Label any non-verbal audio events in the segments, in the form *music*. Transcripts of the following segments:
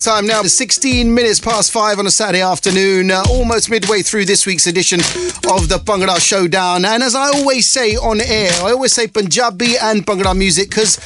Time now, 16 minutes past five on a Saturday afternoon, uh, almost midway through this week's edition of the Bhangra Showdown. And as I always say on air, I always say Punjabi and Bhangra music because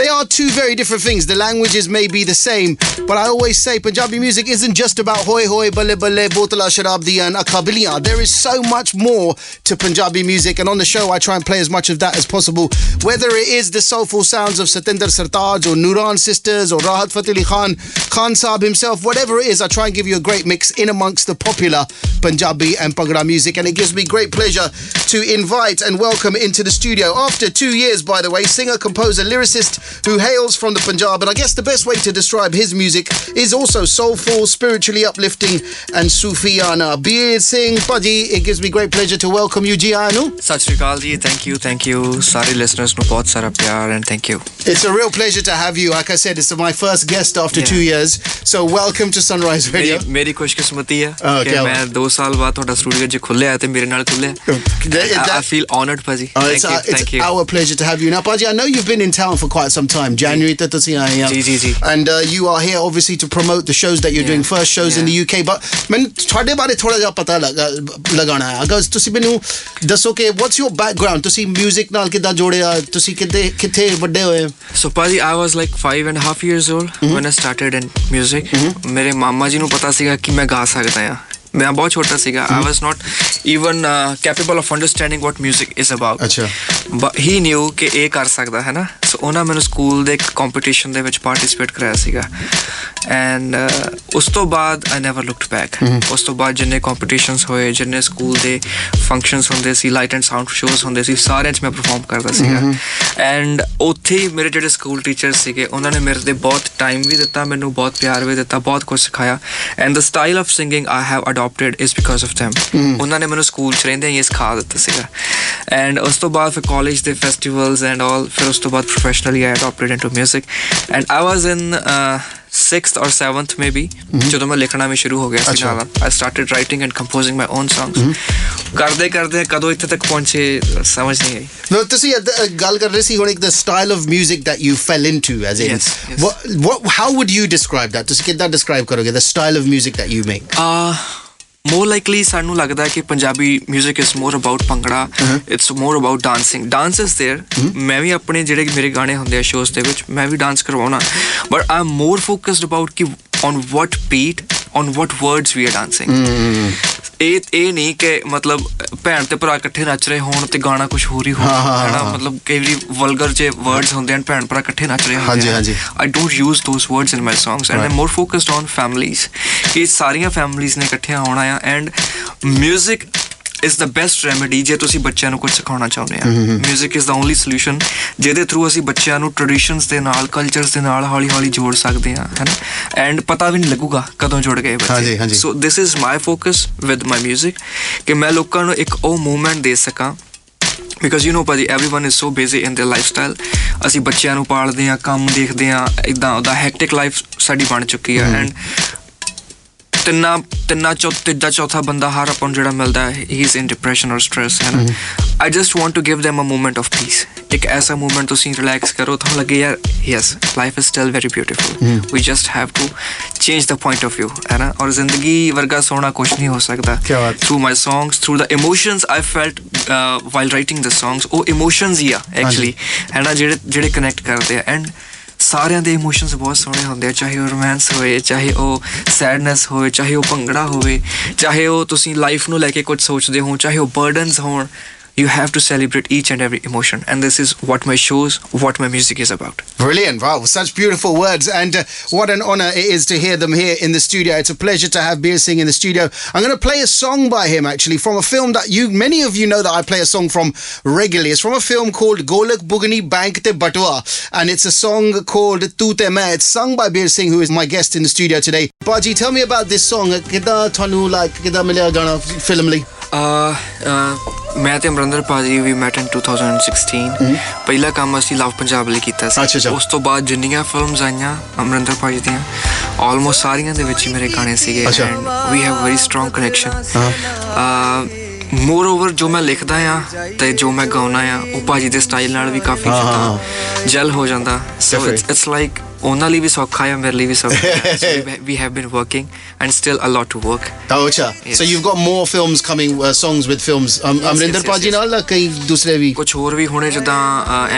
they are two very different things. The languages may be the same, but I always say Punjabi music isn't just about hoi hoi, bale bale, botala sharab and akabiliya. There is so much more to Punjabi music, and on the show, I try and play as much of that as possible. Whether it is the soulful sounds of Satinder Sartaj or Nuran Sisters or Rahat Fateh Ali Khan, Khan Saab himself, whatever it is, I try and give you a great mix in amongst the popular Punjabi and Bhangra music, and it gives me great pleasure to invite and welcome into the studio after two years, by the way, singer, composer, lyricist who hails from the Punjab. And I guess the best way to describe his music is also soulful, spiritually uplifting, and Sufiana. Beer Singh Puddy, it gives me great pleasure to welcome you, Jianu. Satsrikal ji, thank you, thank you. Sorry, listeners, no pot, sara pyar and thank you. It's a real pleasure to have you. Like I said, it's my first guest after yeah. two years. So welcome to Sunrise Radio. मेरी, मेरी oh, oh, I feel honored, Paji. Oh, thank it's, you, a, it's thank you. our pleasure to have you. Now, Paji, I know you've been in town for quite some some time. January that does yeah. ਜੀ ਜੀ ਜੀ And uh, you are here obviously to promote the shows that you're doing first shows in the UK but ਮੈਨੂੰ ਤੁਹਾਡੇ ਬਾਰੇ ਥੋੜਾ ਜਿਹਾ ਪਤਾ ਲਗਾ- ਲਗਾਉਣਾ ਹੈ ਅਗਰ ਤੁਸੀਂ ਮੈਨੂੰ ਦੱਸੋ ਕਿ what's your background ਤੁਸੀਂ 뮤직 ਨਾਲ ਕਿੱਦਾਂ ਜੋੜਿਆ ਤੁਸੀਂ ਕਿੱਥੇ ਕਿੱਥੇ ਵੱਡੇ ਹੋਏ ਸੋ ਭਾਜੀ I was like 5 and half years old when i started in music ਮੇਰੇ ਮਾਮਾ ਜੀ ਨੂੰ ਪਤਾ ਸੀਗਾ ਕਿ ਮੈਂ ਗਾ ਸਕਦਾ ਹਾਂ ਮੈਂ ਬਹੁਤ ਛੋਟਾ ਸੀਗਾ I was not even capable of understanding what 뮤직 is about ਅੱਛਾ ਬਟ ਹੀ ਨਿਊ ਕਿ ਇਹ ਕਰ ਸਕਦਾ ਹੈ ਨਾ ਉਹਨਾਂ ਮੈਨੂੰ ਸਕੂਲ ਦੇ ਇੱਕ ਕੰਪੀਟੀਸ਼ਨ ਦੇ ਵਿੱਚ ਪਾਰਟਿਸਿਪੇਟ ਕਰਾਇਆ ਸੀਗਾ ਐਂਡ uh, ਉਸ ਤੋਂ ਬਾਅਦ ਆਈ ਨੈਵਰ ਲੁਕਡ ਬੈਕ ਉਸ ਤੋਂ ਬਾਅਦ ਜਿੰਨੇ ਕੰਪੀਟੀਸ਼ਨਸ ਹੋਏ ਜਿੰਨੇ ਸਕੂਲ ਦੇ ਫੰਕਸ਼ਨਸ ਹੁੰਦੇ ਸੀ ਲਾਈਟ ਐਂਡ ਸਾਊਂਡ ਸ਼ੋਜ਼ ਹੁੰਦੇ ਸੀ ਸਾਰਿਆਂ 'ਚ ਮੈਂ ਪਰਫਾਰਮ ਕਰਦਾ ਸੀ ਐਂਡ ਉੱਥੇ ਹੀ ਮੇਰੇ ਜਿਹੜੇ ਸਕੂਲ ਟੀਚਰ ਸੀਗੇ ਉਹਨਾਂ ਨੇ ਮੇਰੇ ਤੇ ਬਹੁਤ ਟਾਈਮ ਵੀ ਦਿੱਤਾ ਮੈਨੂੰ ਬਹੁਤ ਪਿਆਰ ਵੀ ਦਿੱਤਾ ਬਹੁਤ ਕੁਝ ਸਿਖਾਇਆ and the style of singing I have adapted is because of them ਉਹਨਾਂ ਨੇ ਮੈਨੂੰ ਸਕੂਲ 'ਚ ਰਹਿੰਦੇ ਹੀ ਸਿਖਾ ਦਿੱਤਾ ਸੀਗਾ ਐਂਡ ਉਸ ਤੋਂ ਬਾਅਦ ਫਿਰ ਕਾਲਜ ਦੇ ਫੈਸਟੀਵਲਸ ਐਂਡ ਆਲ ਫਿਰ ਉਸ ਤੋਂ ਬਾਅਦ professionally I adapted into 뮤직 and I was in 6th or 7th maybe ਜਦੋਂ ਮੈਂ ਲਿਖਣਾ ਮੈਂ ਸ਼ੁਰੂ ਹੋ ਗਿਆ ਸੀ ਨਾਲ I started writing and composing my own songs ਕਰਦੇ ਕਰਦੇ ਕਦੋਂ ਇੱਥੇ ਤੱਕ ਪਹੁੰਚੇ ਸਮਝ ਨਹੀਂ ਆਈ ਨੋ ਤੁਸੀਂ ਗੱਲ ਕਰ ਰਹੇ ਸੀ ਹੁਣ ਇੱਕ ਦਾ style of 뮤직 that you fell into as in what how would you describe that ਤੁਸੀਂ ਕਿੱਦਾਂ ਡਿਸਕ੍ਰਾਈਬ ਕਰੋਗੇ ਦਾ style of 뮤직 that you make ਆ ਮੋਰ ਲਾਈਕਲੀ ਸਾਨੂੰ ਲੱਗਦਾ ਹੈ ਕਿ Punjabi 뮤직 is more about bhangra it's more about dancing dance is there ਮੈਂ ਵੀ ਆਪਣੇ ਜਿਹੜੇ ਮੇਰੇ ਗਾਣੇ ਹੁੰਦੇ ਆ ਸ਼ੋਜ਼ ਦੇ ਵਿੱਚ ਮੈਂ ਵੀ ਡਾਂਸ ਕਰਵਾਉਣਾ but I'm more focused about ਕਿ on what beat on what words we are dancing ਇਹ ਇਹ ਨਹੀਂ ਕਿ ਮਤਲਬ ਭੈਣ ਤੇ ਭਰਾ ਇਕੱਠੇ ਨੱਚ ਰਹੇ ਹੋਣ ਤੇ ਗਾਣਾ ਕੁਝ ਹੋਰ ਹੀ ਹੋਵੇ ਮਤਲਬ ਕਈ ਵਾਰੀ ਵਲਗਰ ਜੇ ਵਰਡਸ ਹੁੰਦੇ ਹਨ ਭੈਣ ਭਰਾ ਇਕੱਠੇ ਨੱਚ ਰਹੇ ਹੁੰਦੇ ਹਾਂਜੀ ਹਾਂਜੀ I don't use those words in my songs and I'm more focused on families ਕਿ ਸਾਰੀਆਂ ਫੈਮਿਲੀਜ਼ ਨੇ ਇਕੱਠੇ ਆਉਣਾ ਆ and 뮤직 is the best remedy ਜੇ ਤੁਸੀਂ ਬੱਚਿਆਂ ਨੂੰ ਕੁਝ ਸਿਖਾਉਣਾ ਚਾਹੁੰਦੇ ਆ 뮤직 ਇਜ਼ ਦਾ ਓਨਲੀ ਸੋਲੂਸ਼ਨ ਜਿਹਦੇ ਥਰੂ ਅਸੀਂ ਬੱਚਿਆਂ ਨੂੰ ਟ੍ਰੈਡੀਸ਼ਨਸ ਦੇ ਨਾਲ ਕਲਚਰਸ ਦੇ ਨਾਲ ਹੌਲੀ-ਹੌਲੀ ਜੋੜ ਸਕਦੇ ਆ ਹੈਨਾ ਐਂਡ ਪਤਾ ਵੀ ਨਹੀਂ ਲੱਗੂਗਾ ਕਦੋਂ ਜੁੜ ਗਏ ਬੱਚੇ ਹਾਂਜੀ ਹਾਂਜੀ so this is my focus with my 뮤직 ਕਿ ਮੈਂ ਲੋਕਾਂ ਨੂੰ ਇੱਕ ਉਹ ਮੂਵਮੈਂਟ ਦੇ ਸਕਾਂ ਬਿਕਾਜ਼ ਯੂ نو ਭਾਜੀ everyone is so busy in their lifestyle ਅਸੀਂ ਬੱਚਿਆਂ ਨੂੰ ਪਾਲਦੇ ਆ ਕੰਮ ਦੇਖਦੇ ਆ ਇਦਾਂ ਉਹਦਾ ਹੈਕਟਿਕ ਲਾਈਫ ਸਾਡੀ ਬਣ ਚੁੱਕੀ ਆ ਐਂਡ ਤਿੰਨਾ ਤਿੰਨਾ ਚੌ ਤਿੱਡਾ ਚੌਥਾ ਬੰਦਾ ਹਰ ਆਪਾਂ ਨੂੰ ਜਿਹੜਾ ਮਿਲਦਾ ਹੈ he is in depression or stress ਹੈ ਨਾ I just want to give them a moment of peace ਇੱਕ ਐਸਾ ਮੂਮੈਂਟ ਤੁਸੀਂ ਰਿਲੈਕਸ ਕਰੋ ਤੁਹਾਨੂੰ ਲੱਗੇ ਯਾਰ yes life is still very beautiful we just have to change the point of view ਹੈ ਨਾ ਔਰ ਜ਼ਿੰਦਗੀ ਵਰਗਾ ਸੋਹਣਾ ਕੁਝ ਨਹੀਂ ਹੋ ਸਕਦਾ through my songs through the emotions I felt while writing the songs ਉਹ ਇਮੋਸ਼ਨਸ ਹੀ ਆ ਐਕਚੁਅਲੀ ਹੈ ਨਾ ਜਿਹੜੇ ਜਿਹੜੇ ਕਨੈਕਟ ਕਰਦੇ ਆ ਐਂਡ ਸਾਰਿਆਂ ਦੇ ਇਮੋਸ਼ਨਸ ਬਹੁਤ ਸੋਹਣੇ ਹੁੰਦੇ ਆ ਚਾਹੇ ਉਹ ਰੋਮਾਂਸ ਹੋਵੇ ਚਾਹੇ ਉਹ ਸੈਡਨੈਸ ਹੋਵੇ ਚਾਹੇ ਉਹ ਭੰਗੜਾ ਹੋਵੇ ਚਾਹੇ ਉਹ ਤੁਸੀਂ ਲਾਈਫ ਨੂੰ ਲੈ ਕੇ ਕੁਝ ਸੋਚਦੇ ਹੋ ਚਾਹੇ ਉਹ ਬਰਡਨਸ ਹੋਣ you have to celebrate each and every emotion and this is what my shows what my music is about brilliant wow such beautiful words and uh, what an honor it is to hear them here in the studio it's a pleasure to have beer singh in the studio i'm going to play a song by him actually from a film that you many of you know that i play a song from regularly it's from a film called golak bugani bank te batwa and it's a song called tu te it's sung by beer singh who is my guest in the studio today baji tell me about this song like film ਮੈਂ ਤੇ ਅਮਰਿੰਦਰ ਪਾਜੀ ਵੀ mat ਇਨ 2016 ਪਹਿਲਾ ਕੰਮ ਅਸੀਂ ਲਵ ਪੰਜਾਬ ਲਈ ਕੀਤਾ ਸੀ ਉਸ ਤੋਂ ਬਾਅਦ ਜਿੰਨੀਆਂ ਫਿਲਮਸ ਆਈਆਂ ਅਮਰਿੰਦਰ ਪਾਜੀ ਦੀਆਂ ਆਲਮੋਸਟ ਸਾਰੀਆਂ ਦੇ ਵਿੱਚ ਹੀ ਮੇਰੇ ਗਾਣੇ ਸੀਗੇ and we have very strong connection moreover ਜੋ ਮੈਂ ਲਿਖਦਾ ਆ ਤੇ ਜੋ ਮੈਂ ਗਾਉਣਾ ਆ ਉਹ ਪਾਜੀ ਦੇ ਸਟਾਈਲ ਨਾਲ ਵੀ ਕਾਫੀ ਜਲ ਹੋ ਜਾਂਦਾ ਸੋ ਇਟਸ ਲਾਈਕ ਉਹਨਾਂ ਲਈ ਵੀ ਸੌਖਾ ਹੈ ਮੇਰੇ ਲਈ ਵੀ ਸੌਖਾ ਹੈ we have been working and still a lot to work ਤਾਂ ਤਾਂਚਾ so you've got more films coming songs with films Amarinder ਪਾਜੀ ਨਾਲ ਕਈ ਦੂਸਰੇ ਵੀ ਕੁਝ ਹੋਰ ਵੀ ਹੋਣੇ ਜਿੱਦਾਂ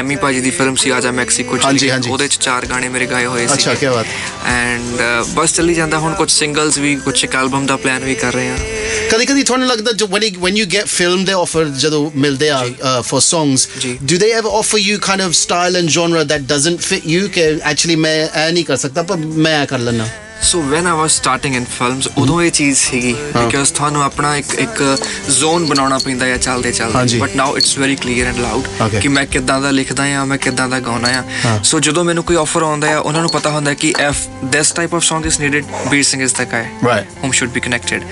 ਐਮੀ ਪਾਜੀ ਦੀ ਫਿਲਮ ਸੀ ਆਜਾ ਮੈਕਸੀਕੋ ਚ ਉਹਦੇ ਚ ਚਾਰ ਗਾਣੇ ਮੇਰੇ ਗਾਏ ਹੋਏ ਸੀ ਅੱਛਾ ਕੀ ਬਾਤ ਐਂਡ ਬਸ ਚੱਲੀ ਜਾਂਦਾ ਹੁਣ ਕੁਝ ਸਿੰਗਲਸ ਵੀ ਕੁਝ ਇੱਕ ਐਲਬਮ ਦਾ ਪਲਾਨ ਵੀ ਕਰ ਰਹੇ ਹਾਂ ਕਦੇ ਕਦੇ ਤੁਹਾਨੂੰ ਲੱਗਦਾ ਜੋ one one you get film ਦੇ ਆਫਰ ਜਦੋਂ ਮਿਲਦੇ ਆ for songs do they ever offer you kind of style and genre ਐ ਨਹੀਂ ਕਰ ਸਕਦਾ ਪਰ ਮੈਂ ਕਰ ਲੈਣਾ ਸੋ ਵੈਨ ਆ ਵਾਸ ਸਟਾਰਟਿੰਗ ਇਨ ਫਿਲਮਸ ਉਦੋਂ ਇਹ ਚੀਜ਼ ਸੀਗੀ ਬਿਕਾਜ਼ ਤੁਹਾਨੂੰ ਆਪਣਾ ਇੱਕ ਇੱਕ ਜ਼ੋਨ ਬਣਾਉਣਾ ਪੈਂਦਾ ਹੈ ਚੱਲਦੇ ਚੱਲਦੇ but now it's very clear and loud ਕਿ ਮੈਂ ਕਿੱਦਾਂ ਦਾ ਲਿਖਦਾ ਹਾਂ ਮੈਂ ਕਿੱਦਾਂ ਦਾ ਗਾਉਣਾ ਆ ਸੋ ਜਦੋਂ ਮੈਨੂੰ ਕੋਈ ਆਫਰ ਆਉਂਦਾ ਹੈ ਉਹਨਾਂ ਨੂੰ ਪਤਾ ਹੁੰਦਾ ਹੈ ਕਿ if this type of Song is needed, Bir Singh ਇਸ ਤੱਕ ਆਏ ਹਮ ਸ਼ੁੱਡ ਬੀ ਕਨੈਕਟਡ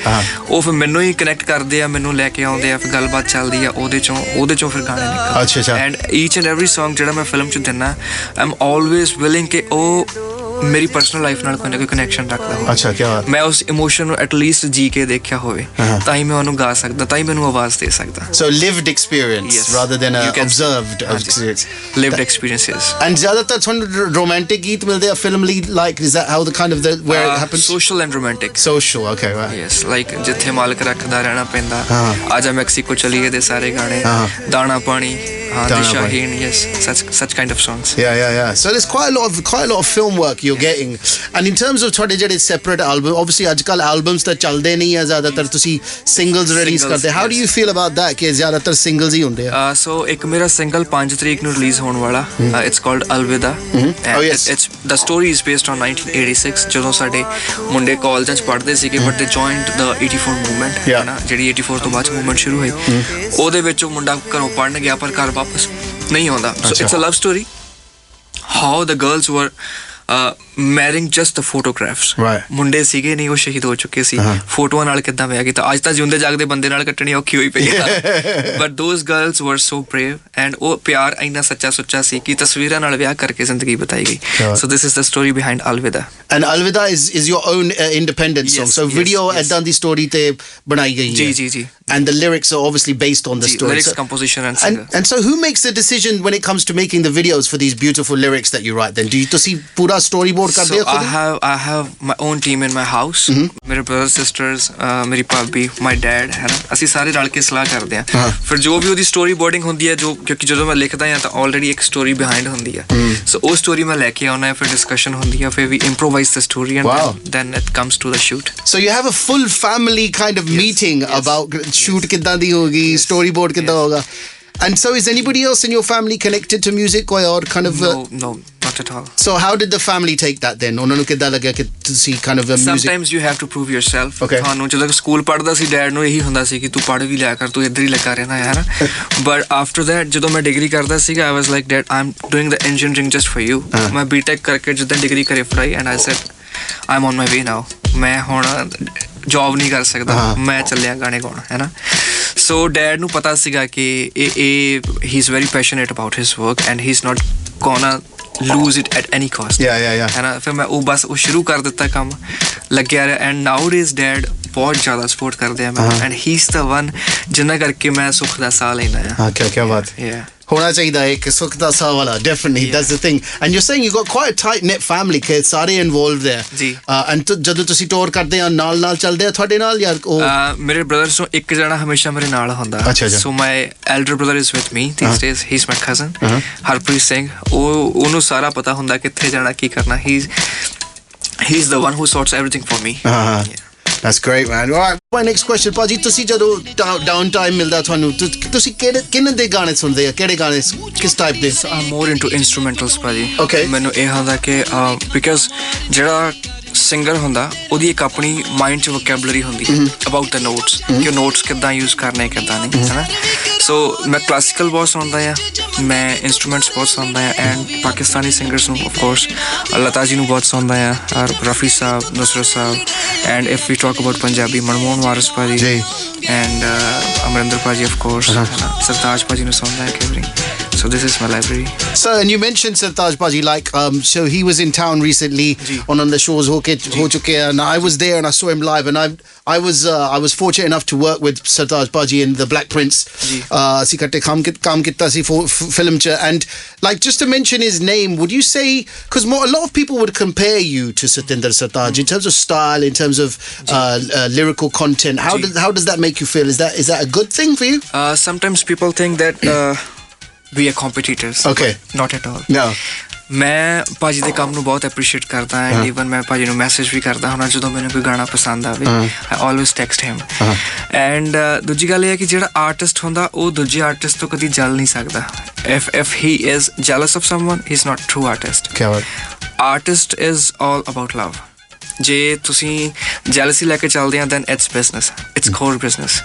ਉਹ ਫਿਰ ਮੈਨੂੰ ਹੀ ਕਨੈਕਟ ਕਰਦੇ ਆ ਮੈਨੂੰ ਲੈ ਕੇ ਆਉਂਦੇ ਆ ਫਿਰ ਗੱਲਬਾਤ ਚੱਲਦੀ ਆ ਉਹਦੇ ਚੋਂ ਉਹਦੇ ਚੋਂ ਫਿਰ ਗਾਣੇ ਨਿਕਲਦੇ and each and every Song ਜਿਹੜਾ ਮੈਂ ਫਿਲਮ ਚ ਦਿੰਨਾ ਆਮ ਆਲਵੇਸ ਵਿਲਿੰਗ ਕਿ ਉਹ ਮੇਰੀ ਪਰਸਨਲ ਲਾਈਫ ਨਾਲ ਕੋਈ ਨਾ ਕੋਈ ਕਨੈਕਸ਼ਨ ਰੱਖਦਾ ਹੋਵੇ ਅੱਛਾ ਕੀ ਬਾਤ ਮੈਂ ਉਸ ਇਮੋਸ਼ਨ ਨੂੰ ਐਟ ਲੀਸਟ ਜੀ ਕੇ ਦੇਖਿਆ ਹੋਵੇ ਤਾਂ ਹੀ ਮੈਂ ਉਹਨੂੰ ਗਾ ਸਕਦਾ ਤਾਂ ਹੀ ਮੈਨੂੰ ਆਵਾਜ਼ ਦੇ ਸਕਦਾ so lived experience rather than a observed experience lived experiences and ਜ਼ਿਆਦਾਤਰ ਤੁਹਾਨੂੰ ਰੋਮਾਂਟਿਕ ਗੀਤ ਮਿਲਦੇ ਆ ਫਿਲਮ ਲੀ like is that how the kind of the where it happens social and romantic social okay right yes like ਜਿੱਥੇ ਮਾਲਕ ਰੱਖਦਾ ਰਹਿਣਾ ਪੈਂਦਾ ਆਜਾ ਮੈਕਸੀਕੋ ਚਲੀਏ ਦੇ ਸਾਰੇ ਗਾਣੇ ਦਾਣਾ ਪਾਣੀ Uh, Don't Shaheen, yes, such, such kind of songs. Yeah, yeah, yeah. So there's quite a lot of quite a lot of film work you're yeah. getting. And in terms of Thode Jade's separate album, obviously, Ajkal albums that chalde nahi hai zyadatar to see singles release karte. How yes. do you feel about that? Ke tar singles hi hunde. Uh, so ek mera single 5 tarikh nu release hon wala. Mm. Uh, it's called Alvida. Mm-hmm. oh yes. It, it's the story is based on 1986 jadon sade munde college ch padde si ke but they joined the 84 movement. Yeah. Na, jedi 84 to baad movement shuru hoyi. Ode vich munda karo padne gaya par kar ਵਾਪਸ ਨਹੀਂ ਆਉਂਦਾ it's a love story how the girls were marrying just photographs ਮੁੰਡੇ ਸੀਗੇ ਨਹੀਂ ਉਹ ਸ਼ਹੀਦ ਹੋ ਚੁੱਕੇ ਸੀ ਫੋਟੋਆਂ ਨਾਲ ਕਿੱਦਾਂ ਵਿਆਹ ਕੀਤਾ ਅੱਜ ਤਾਂ ਜਿਉਂਦੇ ਜਾਗਦੇ ਬੰਦੇ ਨਾਲ ਕੱਟਣੀ ਔਖੀ ਹੋਈ ਪਈ ਹੈ ਬਟ ਦੋਸ ਗਰਲਸ ਵਰ ਸੋ ਬ੍ਰੇਵ ਐਂਡ ਉਹ ਪਿਆਰ ਇੰਨਾ ਸੱਚਾ ਸੁੱਚਾ ਸੀ ਕਿ ਤਸਵੀਰਾਂ ਨਾਲ ਵਿਆਹ ਕਰਕੇ ਜ਼ਿੰਦਗੀ ਬਤਾਈ ਗਈ so this is the story behind Alvida and Alvida is is your own independent song so video ਐਦਾਂ ਦੀ ਸਟੋਰੀ ਤੇ ਬਣਾਈ ਗਈ ਹੈ ਜੀ ਜੀ ਜੀ and the lyrics are obviously based on the G, story. Lyrics, so, composition, and, and, and so who makes the decision when it comes to making the videos for these beautiful lyrics that you write? Then do you to see pura storyboard support ਕਰਦੇ ਹੋ ਖੁਦ I have I have my own team in my house ਮੇਰੇ brother sisters ਮੇਰੀ ਭਾਬੀ my dad ਹੈ ਨਾ ਅਸੀਂ ਸਾਰੇ ਰਲ ਕੇ ਸਲਾਹ ਕਰਦੇ ਆ ਫਿਰ ਜੋ ਵੀ ਉਹਦੀ ਸਟੋਰੀ ਬੋਰਡਿੰਗ ਹੁੰਦੀ ਹੈ ਜੋ ਕਿਉਂਕਿ ਜਦੋਂ ਮੈਂ ਲਿਖਦਾ ਆ ਤਾਂ ਆਲਰੇਡੀ ਇੱਕ ਸਟੋਰੀ ਬਿਹਾਈਂਡ ਹੁੰਦੀ ਆ ਸੋ ਉਹ ਸਟੋਰੀ ਮੈਂ ਲੈ ਕੇ ਆਉਣਾ ਹੈ ਫਿਰ ਡਿਸਕਸ਼ਨ ਹੁੰਦੀ ਆ ਫਿਰ ਵੀ improvise the story and then it comes to the shoot so you have a full family kind of meeting about shoot ਕਿੱਦਾਂ ਦੀ ਹੋਗੀ ਸਟੋਰੀ ਬੋਰਡ ਕਿੱਦਾਂ ਹੋਗਾ And so, is anybody else in your family connected to music or kind of? Uh... No, no, not at all. So how did the family take that then? ਉਹਨਾਂ ਨੂੰ ਕਿੱਦਾਂ ਲੱਗਿਆ ਕਿ ਤੁਸੀਂ kind of a music Sometimes you have to prove yourself. ਤੁਹਾਨੂੰ ਜਦੋਂ school ਪੜਦਾ ਸੀ dad ਨੂੰ ਇਹੀ ਹੁੰਦਾ ਸੀ ਕਿ ਤੂੰ ਪੜ ਵੀ ਲਿਆ ਕਰ ਤੂੰ ਇੱਧਰ ਹੀ ਲੱਗਾ ਰਹਿਣਾ ਯਾਰ ਬਟ ਆਫਟਰ ਦੈਟ ਜਦੋਂ ਮੈਂ ਡਿਗਰੀ ਕਰਦਾ ਸੀਗਾ I was like dad I'm doing the engineering just for you ਮੈਂ ਬੀਟੈਕ ਕਰਕੇ ਜਦੋਂ ਡਿਗਰੀ ਕਰੇ ਫੜਾਈ and I said I'm on my way now ਮੈਂ ਹੁਣ ਜੌਬ ਨਹੀਂ ਕਰ ਸਕਦਾ ਮੈਂ ਚੱਲਿਆ ਗਾਣੇ ਗਾਉਣ ਹੈਨਾ ਸੋ ਡੈਡ ਨੂੰ ਪਤਾ ਸੀਗਾ ਕਿ ਇਹ he is very passionate about his work and he is not gonna lose it at any cost है ना फिर मैं वो बस वो शुरू कर देता काम लग गया रहा एंड नाउ इज डैड बहुत ज्यादा सपोर्ट कर दिया and he is the one जिन्ना करके मैं सुख का सह लेना है हाँ, क्या क्या बात है ਹੋਣਾ ਚਾਹੀਦਾ ਹੈ ਕਿ ਸੁੱਖ ਦਾ ਸਾਹ ਵਾਲਾ definitely that's the thing and you saying you got quite tight knit family ਕਿ ਸਾਰੇ ਇਨਵੋਲਵਡ ਹੈ ਜੀ ਐਂਡ ਜਦੋਂ ਤੁਸੀਂ ਟੂਰ ਕਰਦੇ ਆ ਨਾਲ ਨਾਲ ਚੱਲਦੇ ਆ ਤੁਹਾਡੇ ਨਾਲ ਯਾਰ ਉਹ uh, ਮੇਰੇ ਬ੍ਰਦਰਸ ਤੋਂ ਇੱਕ ਜਣਾ ਹਮੇਸ਼ਾ ਮੇਰੇ ਨਾਲ ਹੁੰਦਾ so my elder brother is with me these days he is my cousin Harpreet Singh ਉਹ ਉਹਨੂੰ ਸਾਰਾ ਪਤਾ ਹੁੰਦਾ ਕਿੱਥੇ ਜਾਣਾ ਕੀ ਕਰਨਾ he he is the one who sorts everything for me ਹਾਂ ਹਾਂ that's great man alright my next question ਭਾਜੀ ਤੁਸੀਂ ਜਦੋਂ ਡਾਊਨ ਟਾਈਮ ਮਿਲਦਾ ਤੁਹਾਨੂੰ ਤੁਸੀਂ ਕਿਹੜੇ ਕਿੰਨੇ ਦੇ ਗਾਣੇ ਸੁਣਦੇ ਆ ਕਿਹੜੇ ਗਾਣੇ ਕਿਸ ਟਾਈਪ ਦੇ ਆਮ ਮੋਰ ਇਨਟੂ ਇਨਸਟਰੂਮੈਂਟਲਸ ਭਾਜੀ ਮੈਨੂੰ ਇਹ ਹੁੰਦਾ ਕਿ ਬਿਕਾਜ਼ ਜਿਹੜਾ ਸਿੰਗਰ ਹੁੰਦਾ ਉਹਦੀ ਇੱਕ ਆਪਣੀ ਮਾਈਂਡ 'ਚ ਵੋਕੈਬਲਰੀ ਹੁੰਦੀ ਹੈ ਅਬਾਊਟ ਦ ਨੋਟਸ ਕਿ ਉਹ ਨੋਟਸ ਕਿੱਦਾਂ ਯੂਜ਼ ਕਰਨੇ ਕਿੱਦਾਂ ਨਹੀਂ ਹੈਨਾ ਸੋ ਮੈਂ ਕਲਾਸਿਕਲ ਬਹੁਤ ਸੁਣਦਾ ਆ ਮੈਂ ਇਨਸਟਰੂਮੈਂਟਸ ਬਹੁਤ ਸੁਣਦਾ ਆ ਐਂਡ ਪਾਕਿਸਤਾਨੀ ਸਿੰਗਰਸ ਨੂੰ ਆਫ ਕੋਰਸ ਲਤਾ ਜੀ ਨੂੰ ਬਹੁਤ ਸੁਣਦਾ ਆ ਔਰ Rafi Sahib Nasar Sahib and if we talk about Punjabi Manmohan Waris ਭਾਜੀ ਜੀ ਐਂਡ ਅਮਰਿੰਦਰ ਭਾਜੀ ਆਫ ਕੋਰਸ ਸਰਤਾਜ ਭਾਜੀ ਨੂੰ ਸੁਣਦਾ ਆ ਕੇਵਰੀ So this is my library. So and you mentioned Sartaj Baji, like um, so he was in town recently on on the shows of ho chuke, and I was there and I saw him live and I I was uh, I was fortunate enough to work with Sartaj Baji in the Black Prince. Uh, kaam kitta si film and like just to mention his name, would you say because a lot of people would compare you to Satinder Sartaj mm. in terms of style, in terms of uh, uh, lyrical content. How does how does that make you feel? Is that is that a good thing for you? Uh, sometimes people think that. Uh, ਵੀ ਆ ਕੰਪੀਟੀਟਰਸ okay not at all ਨਾ ਮੈਂ ਭਾਜੀ ਦੇ ਕੰਮ ਨੂੰ ਬਹੁਤ appreciate ਕਰਦਾ ਹਾਂ ਇਵਨ ਮੈਂ ਭਾਜੀ ਨੂੰ ਮੈਸੇਜ ਵੀ ਕਰਦਾ ਹਾਂ ਜਦੋਂ ਮੈਨੂੰ ਕੋਈ ਗਾਣਾ ਪਸੰਦ ਆਵੇ I always text him and ਦੂਜੀ ਗੱਲ ਇਹ ਹੈ ਕਿ ਜਿਹੜਾ ਆਰਟਿਸਟ ਹੁੰਦਾ ਉਹ ਦੂਜੇ ਆਰਟਿਸਟ ਤੋਂ ਕਦੀ ਜਲ ਨਹੀਂ ਸਕਦਾ if if he is jealous of someone he is not true artist ਕੀ ਬਾਤ artist is all about love ਜੇ ਤੁਸੀਂ ਜੈਲਸੀ ਲੈ ਕੇ ਚੱਲਦੇ ਆ then it's business it's core business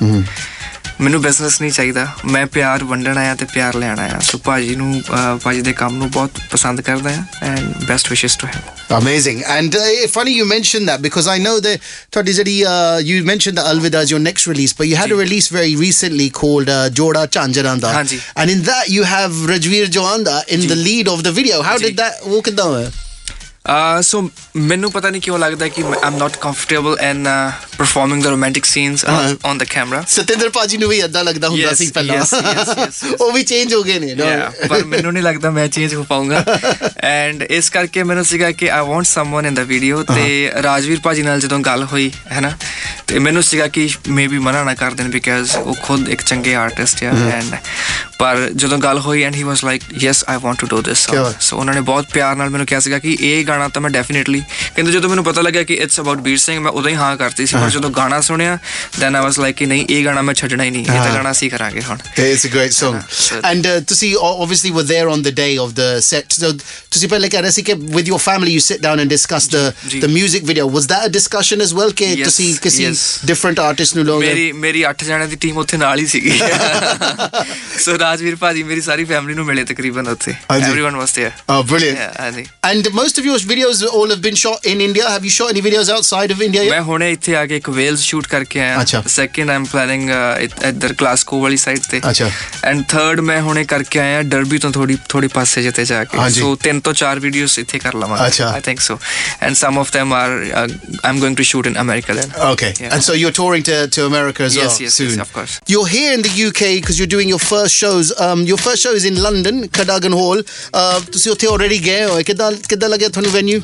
ਮੈਨੂੰ ਬਿਜ਼ਨਸ ਨਹੀਂ ਚਾਹੀਦਾ ਮੈਂ ਪਿਆਰ ਵੰਡਣ ਆਇਆ ਤੇ ਪਿਆਰ ਲੈਣ ਆਇਆ ਸੋ ਭਾਜੀ ਨੂੰ ਭਾਜੀ ਦੇ ਕੰਮ ਨੂੰ ਬਹੁਤ ਪਸੰਦ ਕਰਦਾ ਹਾਂ and best wishes to him amazing and funny you mention that because I know that ਤੁਹਾਡੀ ਜਿਹੜੀ you mention the Alvida is your next release but you had a release very recently called ਜੋੜਾ ਚਾਂਜਰਾਂ ਦਾ and in that you have Rajvir Jawanda in the lead of the video how did that ਉਹ ਕਿਦਾਂ ਸੋ uh, ਮੈਨੂੰ ਪਤਾ ਨਹੀਂ ਕਿਉਂ ਲੱਗਦਾ ਕਿ I'm not comfortable and performing the romantic scenes on the camera Satinder ਪਾਜੀ ਨੂੰ ਵੀ ਇਦਾਂ ਲੱਗਦਾ ਹੁੰਦਾ ਸੀ ਪਹਿਲਾਂ ਉਹ ਵੀ ਚੇਂਜ ਹੋ ਗਏ ਨੇ ਪਰ ਮੈਨੂੰ ਨਹੀਂ ਲੱਗਦਾ ਮੈਂ ਚੇਂਜ ਹੋ ਪਾਉਂਗਾ ਐਂਡ *laughs* ਇਸ ਕਰਕੇ ਮੈਨੂੰ ਸੀਗਾ ਕਿ I want someone in the video ਤੇ ਰਾਜਵੀਰ ਪਾਜੀ ਨਾਲ ਜਦੋਂ ਗੱਲ ਹੋਈ ਹੈਨਾ ਤੇ ਮੈਨੂੰ ਸੀਗਾ ਕਿ ਮੇਬੀ ਮਨਾ ਨਾ ਕਰ ਦੇਣ ਬਿਕਾਜ਼ ਉਹ ਖੁਦ ਇੱਕ ਚੰਗੇ ਆਰਟਿਸਟ ਹੈ ਐਂਡ ਪਰ ਜਦੋਂ ਗੱਲ ਹੋਈ and he was like yes I want to do this so ਉਹਨਾਂ ਨੇ ਬਹੁਤ ਪਿਆਰ ਨਾਲ ਮੈਨੂੰ ਕਿਹਾ ਸੀਗਾ ਕਿ ਇਹ ਗਾਣਾ ਤਾਂ ਮੈਂ ਡੈਫੀਨਿਟਲੀ ਕਹਿੰਦੇ ਜਦੋਂ ਮੈਨੂੰ ਪਤਾ ਲੱਗਿਆ ਕਿ ਇਟਸ ਅਬਾਊਟ ਬੀਰ ਸਿੰਘ ਮੈਂ ਉਦੋਂ ਹੀ ਹਾਂ ਕਰਤੀ ਸੀ ਪਰ ਜਦੋਂ ਗਾਣਾ ਸੁਣਿਆ ਦੈਨ ਆਈ ਵਾਸ ਲਾਈਕ ਕਿ ਨਹੀਂ ਇਹ ਗਾਣਾ ਮੈਂ ਛੱਡਣਾ ਹੀ ਨਹੀਂ ਇਹ ਤਾਂ ਗਾਣਾ ਅਸੀਂ ਕਰਾਂਗੇ ਹੁਣ it's a great Song. And uh, to see, obviously, we're there on the day of the set. So, to see, with your family, you sit down and discuss the, the music video. Was that a discussion as well? Ke, yes, to see, kisi yes. different artists no longer. ਮੇਰੀ ਮੇਰੀ 8 ਜਣਿਆਂ ਦੀ team ਉੱਥੇ ਨਾਲ ਹੀ ਸੀਗੀ ਸੋ ਗੁਰਦਾਸ ਵੀਰ ਭਾਜੀ ਮੇਰੀ ਸਾਰੀ family ਨੂੰ ਮਿਲੇ ਤਕਰੀਬਨ ਉੱਥੇ everyone was there a brilliant and most of your videos all have been shot in India have you shot any videos outside of India ਮੈਂ ਹੁਣੇ ਇੱਥੇ ਆ ਕੇ ਇੱਕ ਵੇਲਸ ਸ਼ੂਟ ਕਰਕੇ ਆਇਆ ਸੈਕਿੰਡ ਆਮ ਪਲੈਨਿੰਗ ਐਟ ਇਧਰ ਕਲਾਸਕੋ ਵਾਲੀ ਸਾਈਡ ਤੇ ਅੱਛਾ ਐਂਡ ਥਰਡ ਮੈਂ ਹੁਣੇ ਕਰਕੇ ਆਇਆ ਡਰਬੀ ਤੋਂ ਥੋੜੀ ਥੋੜੀ ਪਾਸੇ ਜਿੱਤੇ ਜਾ ਕੇ ਸੋ ਤਿੰਨ ਤੋਂ ਚਾਰ ਵੀਡੀਓਜ਼ ਇੱਥੇ ਕਰ ਲਵਾਂਗਾ I think so and some of them are I'm going to shoot in America then okay and so you are touring to America as well soon you are here shows your first show is in London Cadogan ਹਾਲ ਤੁਸੀਂ ਉੱਥੇ already ਗਏ ਹੋ ਕਿੱਦਾਂ ਕਿੱਦਾਂ ਲੱਗਿਆ ਤੁਹਾਨੂੰ venue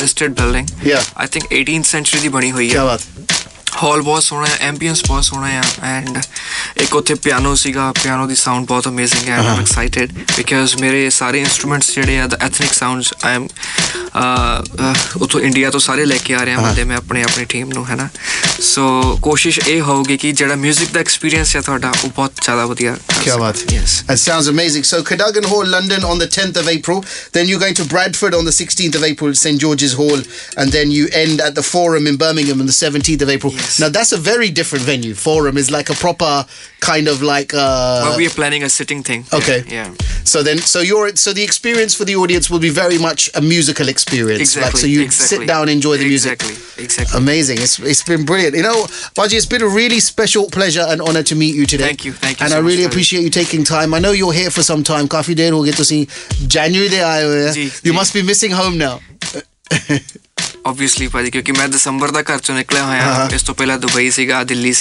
listed building yeah i think 18th century ਦੀ ਬਣੀ ਹੋਈ ਹੈ ਕੀ ਬਾਤ ਹਾਲ ਬਹੁਤ ਸੋਹਣਾ ਹੈ ਐਂਬੀਐਂਸ ਬਹੁਤ ਸੋਹਣਾ ਹੈ ਐਂਡ ਇੱਕ ਉੱਥੇ ਪਿਆਨੋ ਸੀਗਾ ਪਿਆਨੋ ਦੀ ਸਾਊਂਡ ਬਹੁਤ ਅਮੇਜ਼ਿੰਗ ਹੈ ਆਈ ਐਮ ਐਕਸਾਈਟਿਡ ਬਿਕਾਜ਼ ਮੇਰੇ ਸਾਰੇ ਇਨਸਟਰੂਮੈਂਟਸ ਜਿਹੜੇ ਆ the ethnic sounds I am ਉਥੋਂ ਇੰਡੀਆ ਤੋਂ ਸਾਰੇ ਲੈ ਕੇ ਆ ਰਿਹਾ ਬੰਦੇ ਮੈਂ ਆਪਣੇ ਆਪਣੀ ਟੀਮ ਨੂੰ ਹੈਨਾ ਸੋ ਕੋਸ਼ਿਸ਼ ਇਹ ਹੋਊਗੀ ਕਿ ਜਿਹੜਾ 뮤직 ਦਾ ਐਕਸਪੀਰੀਅੰਸ ਹੈ ਤੁਹਾਡਾ ਉਹ ਬਹੁਤ ਜ਼ਿਆਦਾ ਵਧੀਆ ਕੀ ਬਾਤ yes it sounds amazing so Cadogan hall London on the 10th of April then you're going to Bradford on the 16th of April St George's Hall and then you end at the Forum in Birmingham on the 17th of April yes. now that's a very different venue Forum is like a proper kind of like uh well we are planning a sitting thing okay yeah, so then so you're, so the experience for the audience will be very much a musical experience exactly like, so you exactly. sit down enjoy the music exactly exactly amazing it's, it's been brilliant you know Baji it's been a really special pleasure and honor to meet you today thank you thank you and so I really appreciate you taking time I know you're here for some time Coffee day, we'll get January see January. हुए you must be missing home now obviously Because I ਮੈਂ ਦਸੰਬਰ ਦਾ ਘਰ ਚੋਂ ਨਿਕਲਿਆ ਹੋਇਆ ਇਸ ਤੋਂ ਪਹਿਲਾਂ Dubai ਸੀਗਾ ਦਿੱਲੀ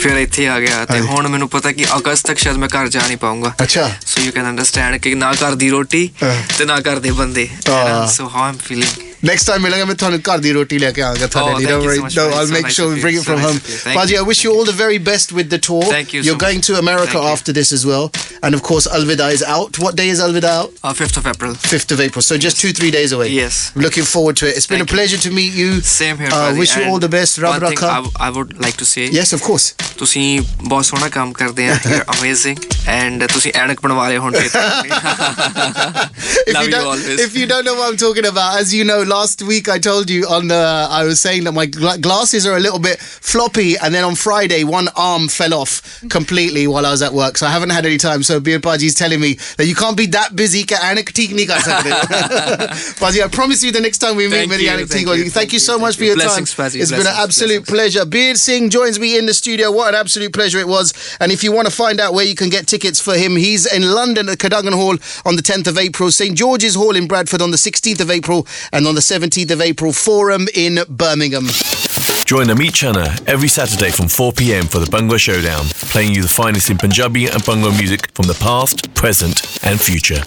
ਫਿਰ ਇੱਥੇ ਆ ਗਿਆ ਤੇ ਹੁਣ ਮੈਨੂੰ ਪਤਾ ਕਿ ਅਗਸਤ ਤੱਕ ਸ਼ਾਇਦ ਮੈਂ ਘਰ ਜਾ ਨਹੀਂ ਪਾਉਂਗਾ ਅੱਛਾ ਸੋ ਯੂ ਕੈਨ ਅੰਡਰਸਟੈਂਡ ਕਿ ਨਾ ਘਰ ਦੀ ਰੋਟੀ ਤੇ ਨਾ ਘਰ ਦੇ ਬੰਦੇ so how I'm feeling Next time we'll ਤੁਹਾਨੂੰ ਘਰ ਦੀ ਰੋਟੀ ਲੈ ਕੇ ਆਵਾਂਗਾ ਤੁਹਾਡੇ no I'll make sure we bring it from home Faji I wish you all the very best with the tour Thank you You're going to America after this as well and of course Alvida is out what day is Alvida out? 5th uh, of April 5th of April so just 2-3 days away Yes Looking forward to it It's been a pleasure to meet you Same here uh, I Wish you all the best Rab Rakha I would like to say Yes of course ਤੁਸੀਂ ਬਹੁਤ ਸੋਹਣਾ ਕੰਮ ਕਰਦੇ ਆ you amazing and ਤੁਸੀਂ ਐਨਕ ਬਣਵਾ Love you always. if you don't know what I'm talking about as you know last week I told you on the uh, I was saying that my gla- glasses are a little bit floppy, and then on Friday one arm fell off completely while I was at work, so I haven't had any time. So Beard Beer is telling me that you can't be that busy. Paji, *laughs* *laughs* I promise you the next time we meet, thank you, thank, you, thank, thank you so much for your blessings, time. Pazzi, it's been an absolute blessings. pleasure. Beard Singh joins me in the studio. What an absolute pleasure it was! And if you want to find out where you can get tickets for him, he's in London at Cadogan Hall on the 10th of April, St George's Hall in Bradford on the 16th of April, and on the 17th of April Forum in Birmingham. Join Meet Channa every Saturday from 4 pm for the Bungwa Showdown, playing you the finest in Punjabi and Bungwa music from the past, present, and future.